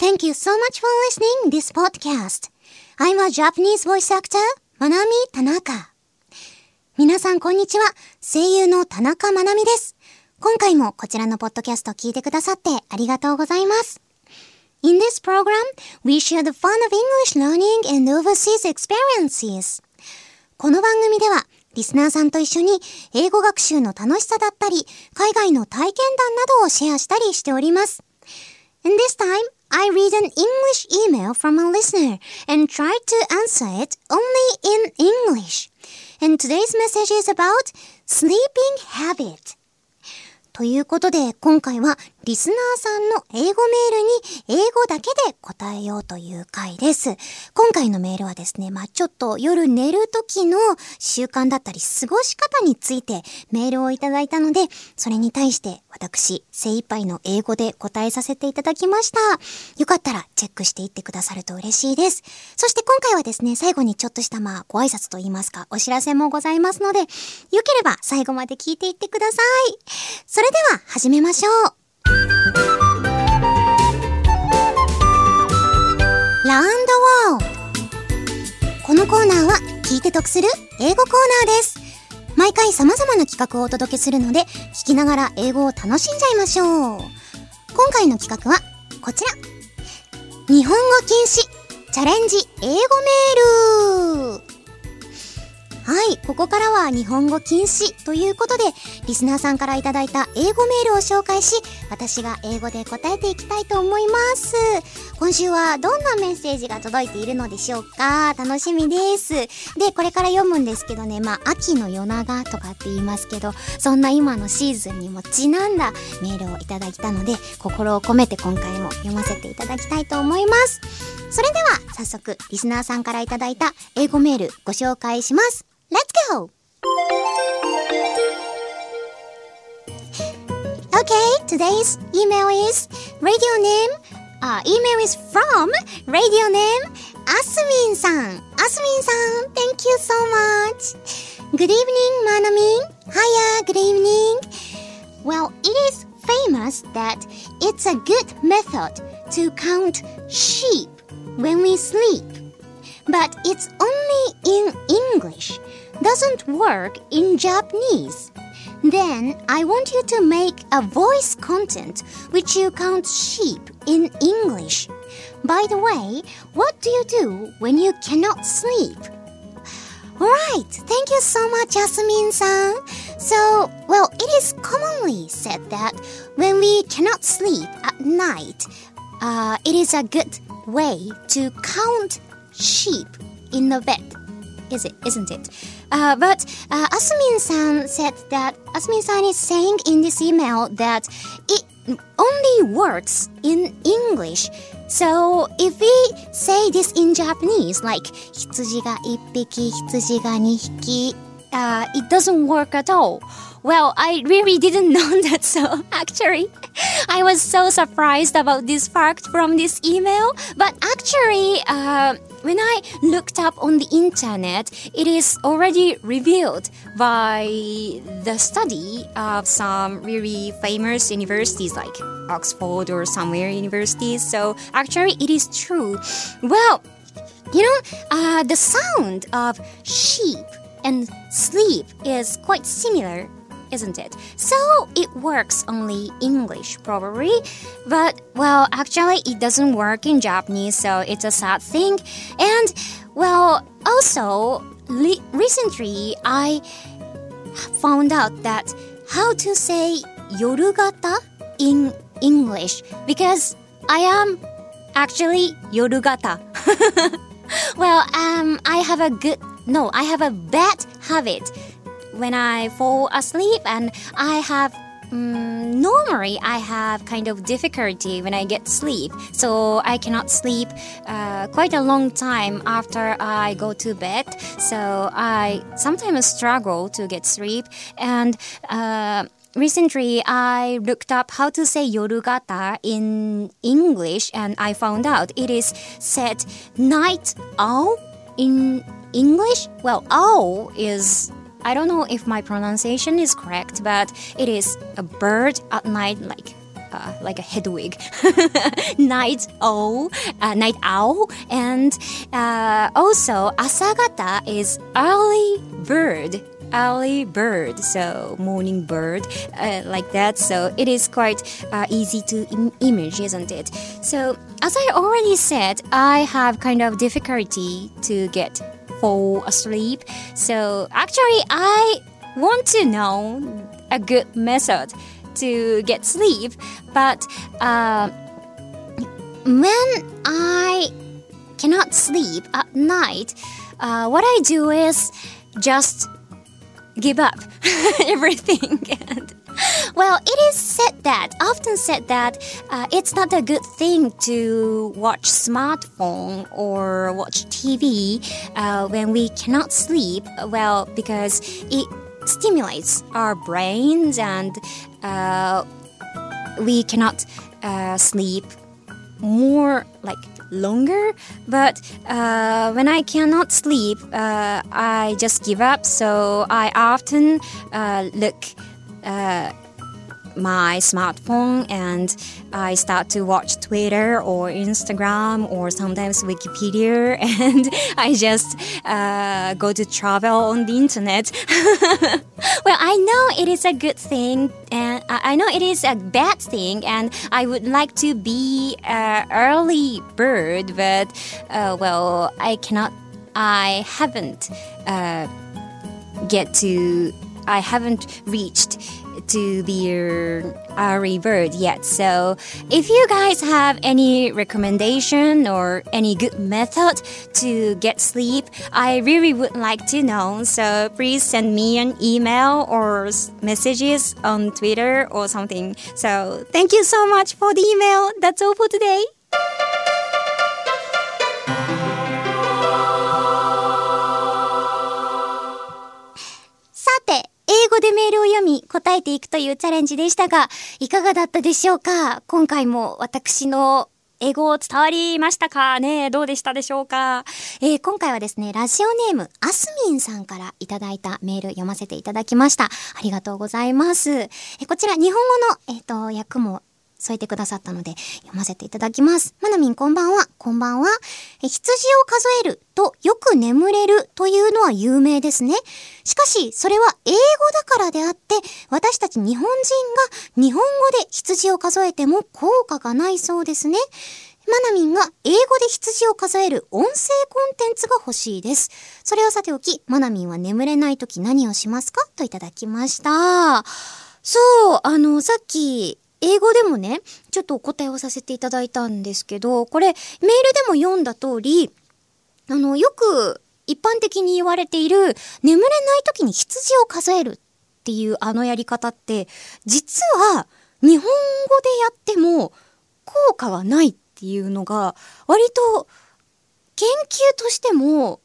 Thank you so much for listening this podcast. I'm a Japanese voice actor, Manami Tanaka. 皆さんこんにちは。声優の田中まなみです。今回もこちらのポッドキャスト聞いてくださってありがとうございます。In this program, we share the fun of English learning and overseas experiences. この番組では、リスナーさんと一緒に英語学習の楽しさだったり、海外の体験談などをシェアしたりしております。And this time, I read an English email from a listener and try to answer it only in English. And today's message is about sleeping habit. ということで、今回は リスナーさんの英語メールに英語だけで答えようという回です。今回のメールはですね、まあ、ちょっと夜寝る時の習慣だったり過ごし方についてメールをいただいたので、それに対して私精一杯の英語で答えさせていただきました。よかったらチェックしていってくださると嬉しいです。そして今回はですね、最後にちょっとしたまあご挨拶と言いますか、お知らせもございますので、よければ最後まで聞いていってください。それでは始めましょう。ラウンドワーこのコーナーは聞いて得する英語コーナーです。毎回様々な企画をお届けするので、聞きながら英語を楽しんじゃいましょう。今回の企画はこちら。日本語禁止チャレンジ英語メールはい、ここからは日本語禁止ということで、リスナーさんからいただいた英語メールを紹介し、私が英語で答えていきたいと思います。今週はどんなメッセージが届いているのでしょうか？楽しみです。で、これから読むんですけどね、まあ、秋の夜長とかって言いますけど、そんな今のシーズンにもちなんだメールをいただいたので、心を込めて今回も読ませていただきたいと思います。それでは、早速、リスナーさんからいただいた英語メールご紹介します。Let's go! Okay, today's email is radio name. Uh, email is from radio name Asmin san. Asmin san, thank you so much. Good evening, Manamin. Hiya, good evening. Well, it is famous that it's a good method to count sheep when we sleep. But it's only in English doesn't work in Japanese. Then I want you to make a voice content which you count sheep in English. By the way, what do you do when you cannot sleep? Alright, thank you so much, Yasmin san. So, well, it is commonly said that when we cannot sleep at night, uh, it is a good way to count sheep in the bed. Is it, isn't it? Uh, but uh, Asmin-san said that Asmin-san is saying in this email that it only works in English. So if we say this in Japanese, like 羊が1匹、羊が2匹, uh, it doesn't work at all. Well, I really didn't know that, so actually, I was so surprised about this fact from this email. But actually, uh, when I looked up on the internet, it is already revealed by the study of some really famous universities like Oxford or somewhere universities. So actually, it is true. Well, you know, uh, the sound of sheep and sleep is quite similar isn't it? So it works only English, probably. But, well, actually, it doesn't work in Japanese, so it's a sad thing. And, well, also, recently I found out that how to say yorugata in English because I am actually yorugata. well, um, I have a good, no, I have a bad habit when I fall asleep and I have um, normally I have kind of difficulty when I get sleep, so I cannot sleep uh, quite a long time after I go to bed. So I sometimes struggle to get sleep, and uh, recently I looked up how to say yorugata in English, and I found out it is said night owl in English. Well, owl is I don't know if my pronunciation is correct, but it is a bird at night, like uh, like a Hedwig, night owl, uh, night owl, and uh, also asagata is early bird early bird, so morning bird, uh, like that. So it is quite uh, easy to Im- image, isn't it? So as I already said, I have kind of difficulty to get fall asleep. So actually, I want to know a good method to get sleep, but uh, when I cannot sleep at night, uh, what I do is just give up everything. and, well, it is said that, often said that uh, it's not a good thing to watch smartphone or watch TV uh, when we cannot sleep. Well, because it stimulates our brains and uh, we cannot uh, sleep more like longer. But uh, when I cannot sleep, uh, I just give up. So I often uh, look uh, my smartphone and I start to watch Twitter or Instagram or sometimes Wikipedia and I just uh, go to travel on the internet. well, I know it is a good thing and I know it is a bad thing and I would like to be an early bird, but uh, well, I cannot, I haven't uh, get to, I haven't reached to be early bird yet. So if you guys have any recommendation or any good method to get sleep, I really would like to know. So please send me an email or messages on Twitter or something. So thank you so much for the email. That's all for today. 語でメールを読み答えていくというチャレンジでしたが、いかがだったでしょうか？今回も私の英語伝わりましたかね？どうでしたでしょうか、えー、今回はですね、ラジオネーム、アスミンさんからいただいたメール読ませていただきました。ありがとうございます。えこちら、日本語の、えっ、ー、と、訳も添えてくださったので読ませていただきます。まなみんこんばんは。こんばんは。え羊を数えるとよく眠れるというのは有名ですね。しかし、それは英語だからであって、私たち日本人が日本語で羊を数えても効果がないそうですね。まなみんが英語で羊を数える音声コンテンツが欲しいです。それはさておき、まなみんは眠れない時何をしますか？といただきました。そう、あの、さっき英語でもね、ちょっとお答えをさせていただいたんですけど、これメールでも読んだ通り、あの、よく一般的に言われている眠れない時に羊を数えるっていうあのやり方って、実は日本語でやっても効果はないっていうのが割と研究としても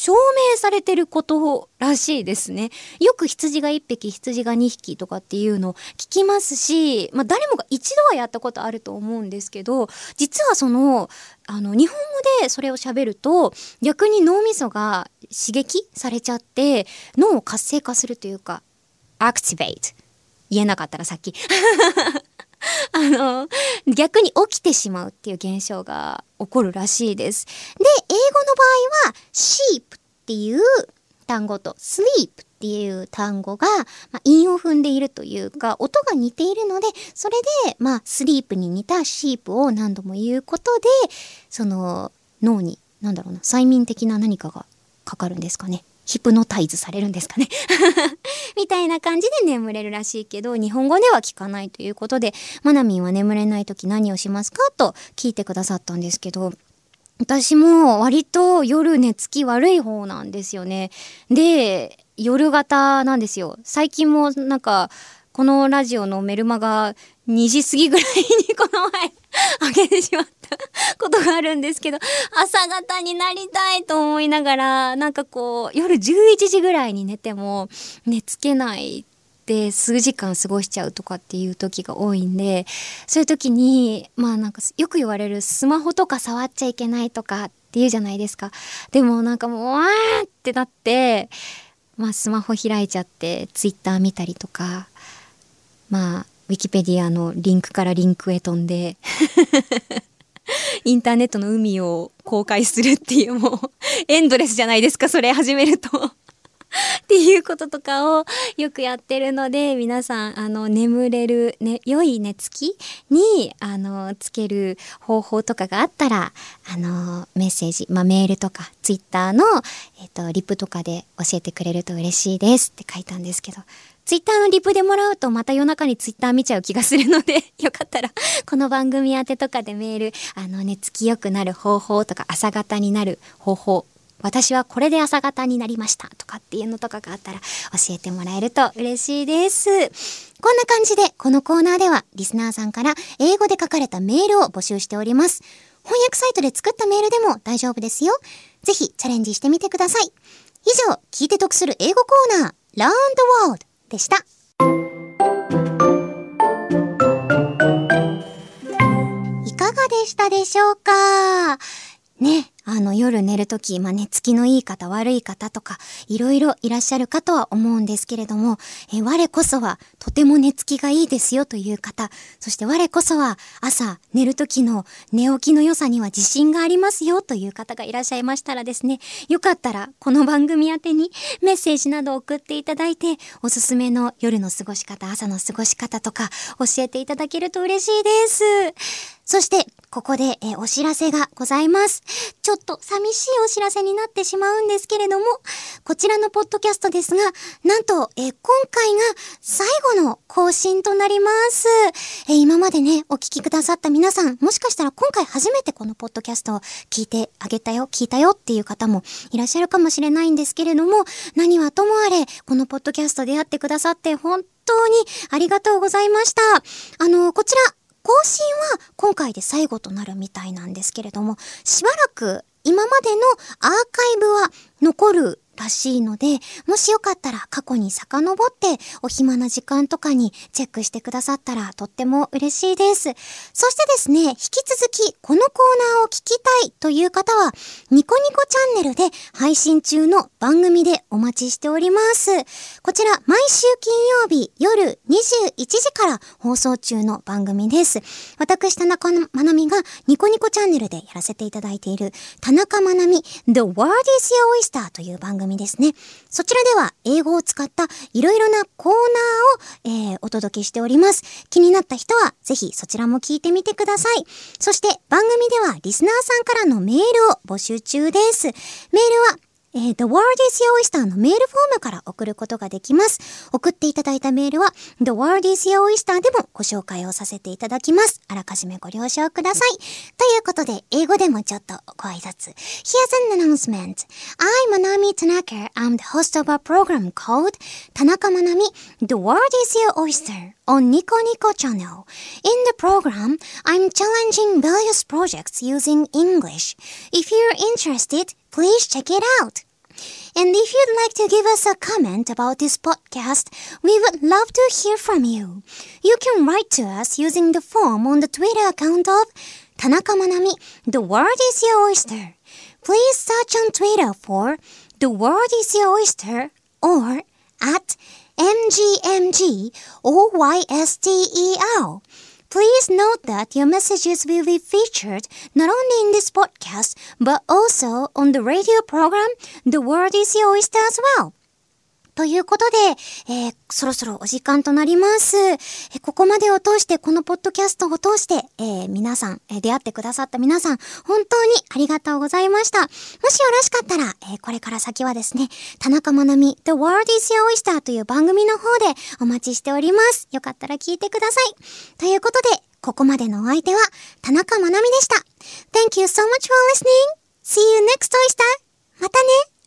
証明されてることらしいですね。よく羊が1匹、羊が2匹とかっていうのを聞きますし、まあ誰もが一度はやったことあると思うんですけど、実はその、あの、日本語でそれを喋ると、逆に脳みそが刺激されちゃって、脳を活性化するというか、activate。言えなかったらさっき あの、逆に起きてしまうっていう現象が起こるらしいです。で、英語の場合は、sheep っていう単語と sleep っていう単語が、まあ、韻を踏んでいるというか、音が似ているので、それで、まあ、スリープに似たシープを何度も言うことで、その脳に、なんだろうな、催眠的な何かがかかるんですかね。ヒプノタイズされるんですかね みたいな感じで眠れるらしいけど、日本語では聞かないということで、まなみんは眠れない時何をしますかと聞いてくださったんですけど、私も割と夜寝つき悪い方なんですよね。で、夜型なんですよ。最近もなんか、このラジオのメルマガ2時過ぎぐらいにこの前開けてしまった ことがあるんですけど、朝方になりたいと思いながら、なんかこう、夜11時ぐらいに寝ても寝つけないで数時間過ごしちゃうとかっていう時が多いんでそういう時にまあなんかよく言われるスマホとか触っちゃいけないとかっていうじゃないですか。でもなんかもうわーってなってまあスマホ開いちゃってツイッター見たりとかまあウィキペディアのリンクからリンクへ飛んで インターネットの海を公開するっていうもうエンドレスじゃないですかそれ始めると。っていうこととかをよくやってるので皆さんあの眠れる、ね、良い寝つきにあのつける方法とかがあったらあのメッセージ、まあ、メールとかツイッターの、えっと、リプとかで教えてくれると嬉しいですって書いたんですけどツイッターのリプでもらうとまた夜中にツイッター見ちゃう気がするので よかったらこの番組宛てとかでメールあの寝つき良くなる方法とか朝方になる方法私はこれで朝方になりましたとかっていうのとかがあったら教えてもらえると嬉しいです。こんな感じでこのコーナーではリスナーさんから英語で書かれたメールを募集しております。翻訳サイトで作ったメールでも大丈夫ですよ。ぜひチャレンジしてみてください。以上、聞いて得する英語コーナー Learn the World でした。いかがでしたでしょうか？ね、あの夜寝るとき、まあ、寝つきのいい方、悪い方とか、いろいろいらっしゃるかとは思うんですけれども、え我こそはとても寝つきがいいですよという方、そして我こそは朝寝るときの寝起きの良さには自信がありますよという方がいらっしゃいましたらですね、よかったらこの番組宛てにメッセージなど送っていただいて、おすすめの夜の過ごし方、朝の過ごし方とか教えていただけると嬉しいです。そして、ここで、えお知らせがございます。ちょっと寂しいお知らせになってしまうんですけれども、こちらのポッドキャストですが、なんと、え今回が最後の更新となります。え今までね、お聞きくださった皆さん、もしかしたら今回初めてこのポッドキャストを聞いてあげたよ、聞いたよっていう方もいらっしゃるかもしれないんですけれども、何はともあれ、このポッドキャストでやってくださって本当にありがとうございました。あの、こちら、更新は今回で最後となるみたいなんですけれども、しばらく今までのアーカイブは残るらしいので、もしよかったら過去に遡ってお暇な時間とかにチェックしてくださったらとっても嬉しいです。そしてですね、引き続きこのコーナーを聞きたいという方は、ニコニコチャンネルで配信中の番組でお待ちしております。こちら毎週金曜日夜21時から放送中の番組です。私田中まなみがニコニコチャンネルでやらせていただいている田中まなみ The World is Your Oyster という番組組ですね。そちらでは英語を使ったいろいろなコーナーを、えー、お届けしております。気になった人はぜひそちらも聞いてみてください。そして番組ではリスナーさんからのメールを募集中です。メールはえー、The World is Your Oyster のメールフォームから送ることができます。送っていただいたメールは The World is Your Oyster でもご紹介をさせていただきます。あらかじめご了承ください。ということで、英語でもちょっとご挨拶。Here's an announcement. I'm Manami Tanaka. I'm the host of a program called Tanaka Manami The World is Your Oyster on Nico Nico channel. In the program, I'm challenging various projects using English. If you're interested, please check it out. And if you'd like to give us a comment about this podcast, we would love to hear from you. You can write to us using the form on the Twitter account of Tanaka Manami, The World is Your Oyster. Please search on Twitter for The World is Your Oyster or at MGMG OYSTER. Please note that your messages will be featured not only in this podcast, but also on the radio program The World is Your Oyster as well. ということで、えー、そろそろお時間となります。えー、ここまでを通して、このポッドキャストを通して、えー、皆さん、え出会ってくださった皆さん、本当にありがとうございました。もしよろしかったら、えこれから先はですね、田中まなみ The World is Your Oyster という番組の方でお待ちしております。よかったら聞いてください。ということで、ここまでのお相手は田中まなみでした。Thank you so much for listening. See you next oyster. またね。